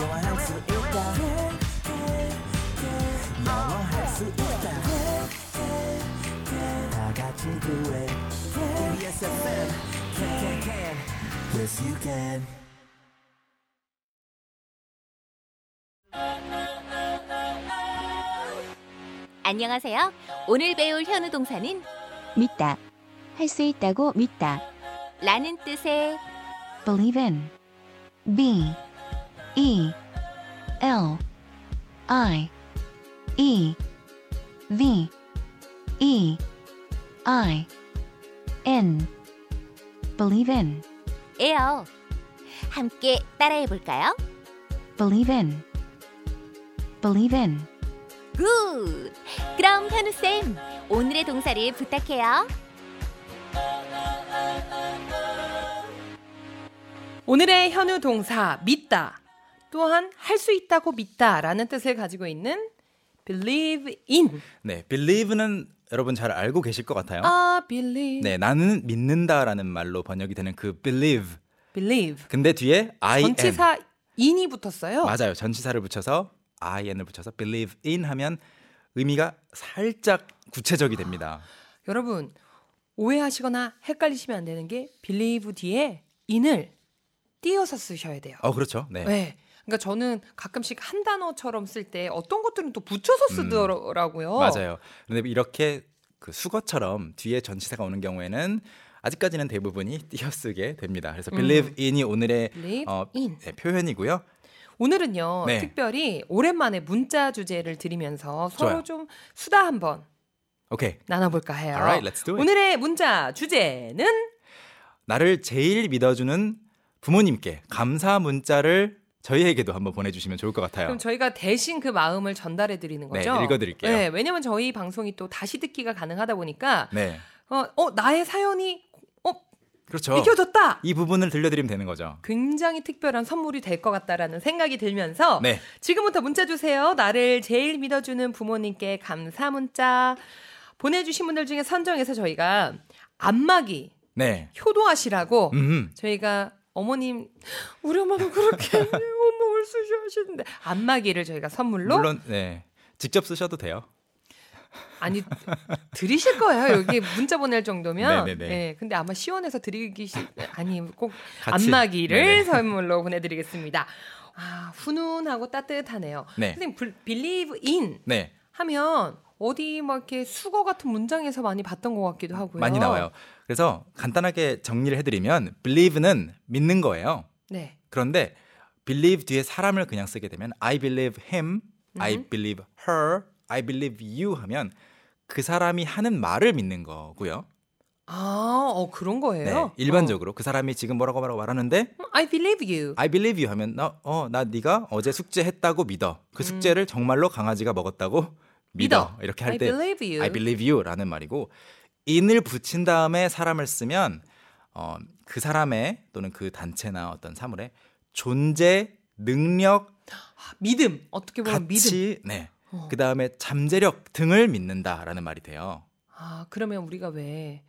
다 영화 할수 있다 다 같이 do it TBS FM can can can yes you can 안녕하세요. 오늘 배울 현우 동사는 믿다. 할 수 있다고 믿다. 라는 뜻의 believe in. B E L I E V E I N believe in. 에요. 함께 따라해 볼까요? believe in. believe in. 굿! 그럼 현우쌤, 오늘의 동사를 부탁해요. 오늘의 현우 동사 믿다 또한 할 수 있다고 믿다라는 뜻을 가지고 있는 believe in. 네, believe는 여러분 잘 알고 계실 것 같아요. I believe. 네, 나는 믿는다라는 말로 번역이 되는 그 believe. believe. 근데 뒤에 I am 전치사 in이 붙었어요. 맞아요. 전치사를 붙여서 in을 붙여서 believe in 하면 의미가 살짝 구체적이 됩니다. 여러분 오해하시거나 헷갈리시면 안 되는 게 believe 뒤에 in을 띄어서 쓰셔야 돼요. 어, 그렇죠. 네. 네. 그러니까 저는 가끔씩 한 단어처럼 쓸 때 어떤 것들은 또 붙여서 쓰더라고요. 음. 맞아요. 그런데 이렇게 그 수거처럼 뒤에 전치사가 오는 경우에는 아직까지는 대부분이 띄어쓰게 됩니다. 그래서 believe in이 오늘의 음. believe 어, in. 네, 표현이고요. 오늘은요 네. 특별히 오랜만에 문자 주제를 드리면서 서로 좋아요. 좀 수다 한번 오케이. 나눠볼까 해요. Alright, let's do it. 오늘의 문자 주제는 나를 제일 믿어주는 부모님께 감사 문자를 저희에게도 한번 보내주시면 좋을 것 같아요. 그럼 저희가 대신 그 마음을 전달해 드리는 네, 거죠. 읽어드릴게요. 네, 왜냐면 저희 방송이 또 다시 듣기가 가능하다 보니까 네, 어, 어 나의 사연이 어 그렇죠. 읽혀졌다. 이 부분을 들려드리면 되는 거죠. 굉장히 특별한 선물이 될 것 같다라는 생각이 들면서 네, 지금부터 문자 주세요. 나를 제일 믿어주는 부모님께 감사 문자 보내주신 분들 중에 선정해서 저희가 안마기 네. 효도하시라고 음, 저희가 어머님 우리 엄마도 그렇게 엄마 울수시 하시는데 안마기를 저희가 선물로 물론 네 직접 쓰셔도 돼요. 아니 드리실 거예요 여기 문자 보낼 정도면 네네네. 네, 근데 아마 시원해서 드리기 시 아니 꼭 같이. 안마기를 네네. 선물로 보내드리겠습니다 아 훈훈하고 따뜻하네요 네. 선생님 불- believe in 네, 하면 어디 막 이렇게 수거 같은 문장에서 많이 봤던 것 같기도 하고요 많이 나와요. 그래서 간단하게 정리를 해드리면 believe는 믿는 거예요. 네 그런데 believe 뒤에 사람을 그냥 쓰게 되면 I believe him, I 음. believe her, I believe you 하면 그 사람이 하는 말을 믿는 거고요. 아, 어 그런 거예요. 네, 일반적으로 그 사람이 지금 뭐라고 뭐라고 말하는데 어. I believe you. I believe you 하면 나, 어, 나 네가 어제 숙제했다고 믿어. 그 숙제를 정말로 강아지가 먹었다고 믿어. 이렇게 I 할때 believe you. I believe you라는 말이고 in을 붙인 다음에 사람을 쓰면 어, 그 사람의 또는 그 단체나 어떤 사물의 존재, 능력, 믿음. 어떻게 보면 믿음. 가치, 네. 어. 그 다음에 잠재력 등을 믿는다라는 말이 돼요. 아, 그러면 우리가 왜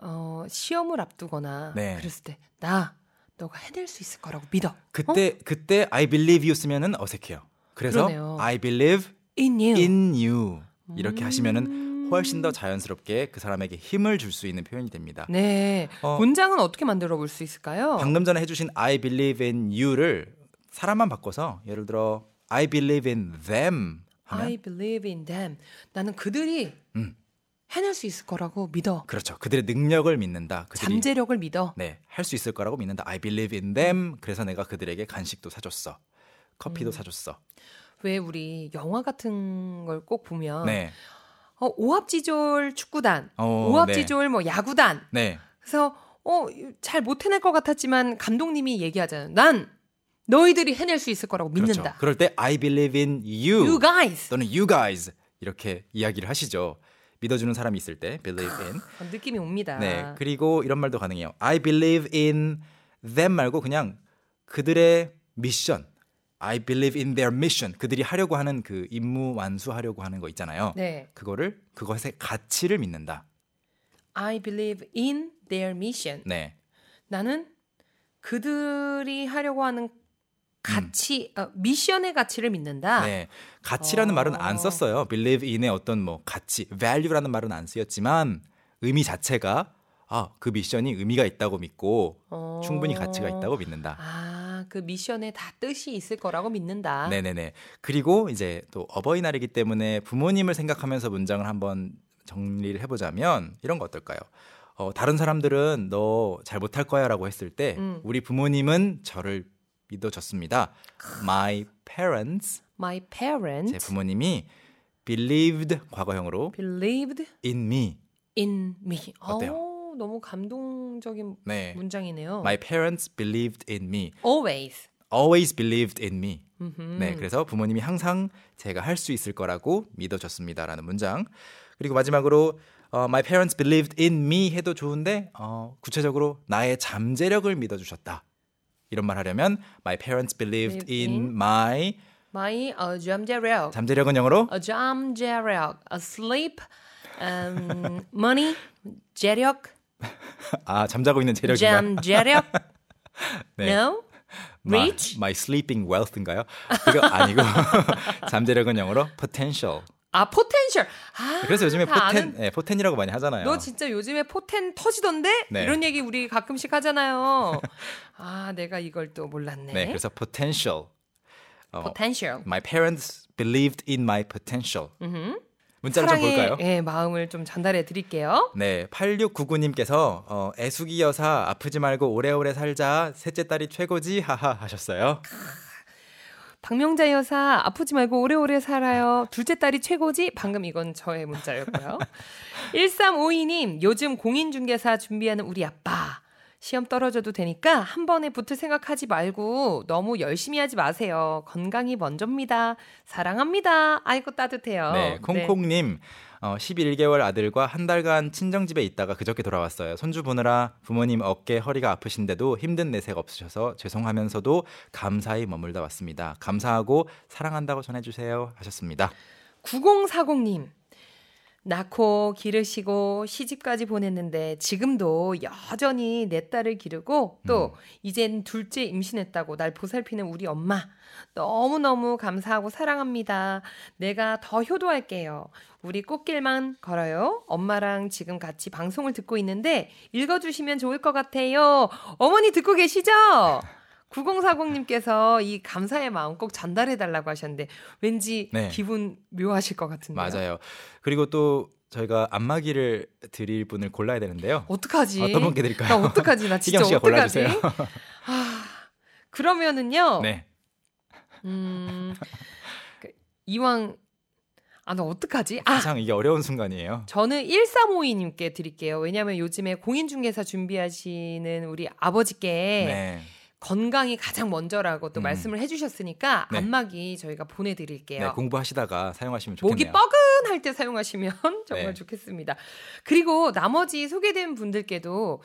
어, 시험을 앞두거나 네. 그랬을 때 나 너가 해낼 수 있을 거라고 믿어. 그때 그때 I believe you 쓰면은 어색해요. 그래서 그러네요. I believe In you. in you 이렇게 음. 하시면은 훨씬 더 자연스럽게 그 사람에게 힘을 줄 수 있는 표현이 됩니다. 네. 어. 문장은 어떻게 만들어 볼 수 있을까요? 방금 전에 해주신 I believe in you를 사람만 바꿔서 예를 들어 I believe in them 하면 I believe in them. 나는 그들이 음. 해낼 수 있을 거라고 믿어. 그렇죠. 그들의 능력을 믿는다. 그들이 잠재력을 믿어. 네, 할 수 있을 거라고 믿는다. I believe in them. 그래서 내가 그들에게 간식도 사줬어. 커피도 음. 사줬어. 왜 우리 영화 같은 걸 꼭 보면 네, 어, 오합지졸 축구단, 어, 오합지졸 뭐 야구단. 네, 그래서 어, 잘 못 해낼 것 같았지만 감독님이 얘기하잖아요. 난 너희들이 해낼 수 있을 거라고 믿는다. 그렇죠. 그럴 때 I believe in you, You guys. 또는 you guys 이렇게 이야기를 하시죠. 믿어주는 사람이 있을 때 believe in. 어, 느낌이 옵니다. 네. 그리고 이런 말도 가능해요. I believe in them 말고 그냥 그들의 미션. I believe in their mission. 그들이 하려고 하는 그 임무 완수하려고 하는 거 있잖아요. 네. 그거를 그것의 가치를 믿는다. I believe in their mission. 네. 나는 그들이 하려고 하는 가치, 어, 미션의 가치를 믿는다. 음. 네. 가치라는 어. 말은 안 썼어요. believe in의 어떤 뭐 가치, value라는 말은 안 쓰였지만 의미 자체가 아, 그 미션이 의미가 있다고 믿고 어. 충분히 가치가 있다고 믿는다. 아, 그 미션에 다 뜻이 있을 거라고 믿는다. 네네네. 그리고 이제 또 어버이날이기 때문에 부모님을 생각하면서 문장을 한번 정리를 해보자면 이런 거 어떨까요? 어, 다른 사람들은 너 잘 못할 거야라고 했을 때 음. 우리 부모님은 저를 믿어줬습니다. My parents, My parents 제 부모님이 believed 과거형으로 believed in me. in me. 어때요? 어, 너무 감동적인 네. 문장이네요. My parents believed in me. Always. Always believed in me. 음흠. 네, 그래서 부모님이 항상 제가 할 수 있을 거라고 믿어줬습니다라는 문장. 그리고 마지막으로 어, My parents believed in me 해도 좋은데 어, 구체적으로 나의 잠재력을 믿어주셨다. 이런 말 하려면 My parents believed in my My 어, 잠재력. 잠재력은 영어로 어, 잠재력. A sleep. Um, money. 재력. 아 잠자고 있는 재력인가? 잠 재력. 네. No. My, my sleeping wealth인가요? 그거 아니고 잠재력은 영어로 potential. 아, potential. 아, 그래서 요즘에 다 포텐, 아는- 네, 포텐이라고 많이 하잖아요. 너 진짜 요즘에 포텐 터지던데? 네. 이런 얘기 우리 가끔씩 하잖아요. 아, 내가 이걸 또 몰랐네. 네, 그래서 potential. 어, potential. My parents believed in my potential. 문자를 좀 볼까요? 예, 마음을 좀 전달해 드릴게요. 네, 8699님께서 어, 애숙이 여사 아프지 말고 오래오래 살자. 셋째 딸이 최고지. 하하 하셨어요. 박명자 여사 아프지 말고 오래오래 살아요. 둘째 딸이 최고지. 방금 이건 저의 문자였고요. 1352님 요즘 공인중개사 준비하는 우리 아빠 시험 떨어져도 되니까 한 번에 붙을 생각하지 말고 너무 열심히 하지 마세요. 건강이 먼저입니다. 사랑합니다. 아이고 따뜻해요. 네, 콩콩님. 어, 11개월 아들과 한 달간 친정집에 있다가 그저께 돌아왔어요. 손주 보느라 부모님 어깨, 허리가 아프신데도 힘든 내색 없으셔서 죄송하면서도 감사히 머물다 왔습니다. 감사하고 사랑한다고 전해주세요. 하셨습니다. 9040님. 낳고 기르시고 시집까지 보냈는데 지금도 여전히 내 딸을 기르고 또 이젠 둘째 임신했다고 날 보살피는 우리 엄마 너무너무 감사하고 사랑합니다. 내가 더 효도할게요. 우리 꽃길만 걸어요. 엄마랑 지금 같이 방송을 듣고 있는데 읽어주시면 좋을 것 같아요. 어머니 듣고 계시죠? 9040님께서 이 감사의 마음 꼭 전달해 달라고 하셨는데 왠지 네. 기분 묘하실 것 같은데요. 맞아요. 그리고 또 저희가 안마기를 드릴 분을 골라야 되는데요. 어떡하지? 어떤 분께 드릴까요? 나 어떡하지? 나 진짜 씨가 어떡하지? 골라주세요. 아, 그러면은요. 네. 음, 그, 이왕 아, 나 어떡하지? 아, 가장 이게 어려운 순간이에요. 저는 1352님께 드릴게요. 왜냐하면 요즘에 공인중개사 준비하시는 우리 아버지께 네. 건강이 가장 먼저라고 또 음. 말씀을 해주셨으니까 네. 안마기 저희가 네, 보내드릴게요. 공부하시다가 사용하시면 목이 좋겠네요. 뻐근할 때 사용하시면 정말 네. 좋겠습니다. 그리고 나머지 소개된 분들께도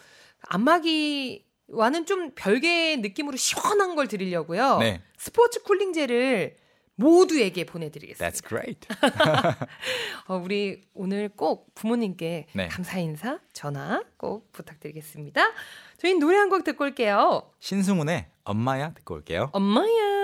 안마기와는 좀 별개의 느낌으로 시원한 걸 드리려고요. 네. 스포츠 쿨링 젤을 모두에게 보내드리겠습니다. That's great. 어, 우리 오늘 꼭 부모님께 네. 감사 인사 전화 꼭 부탁드리겠습니다. 저희 노래 한 곡 듣고 올게요. 신승훈의 엄마야 듣고 올게요. 엄마야.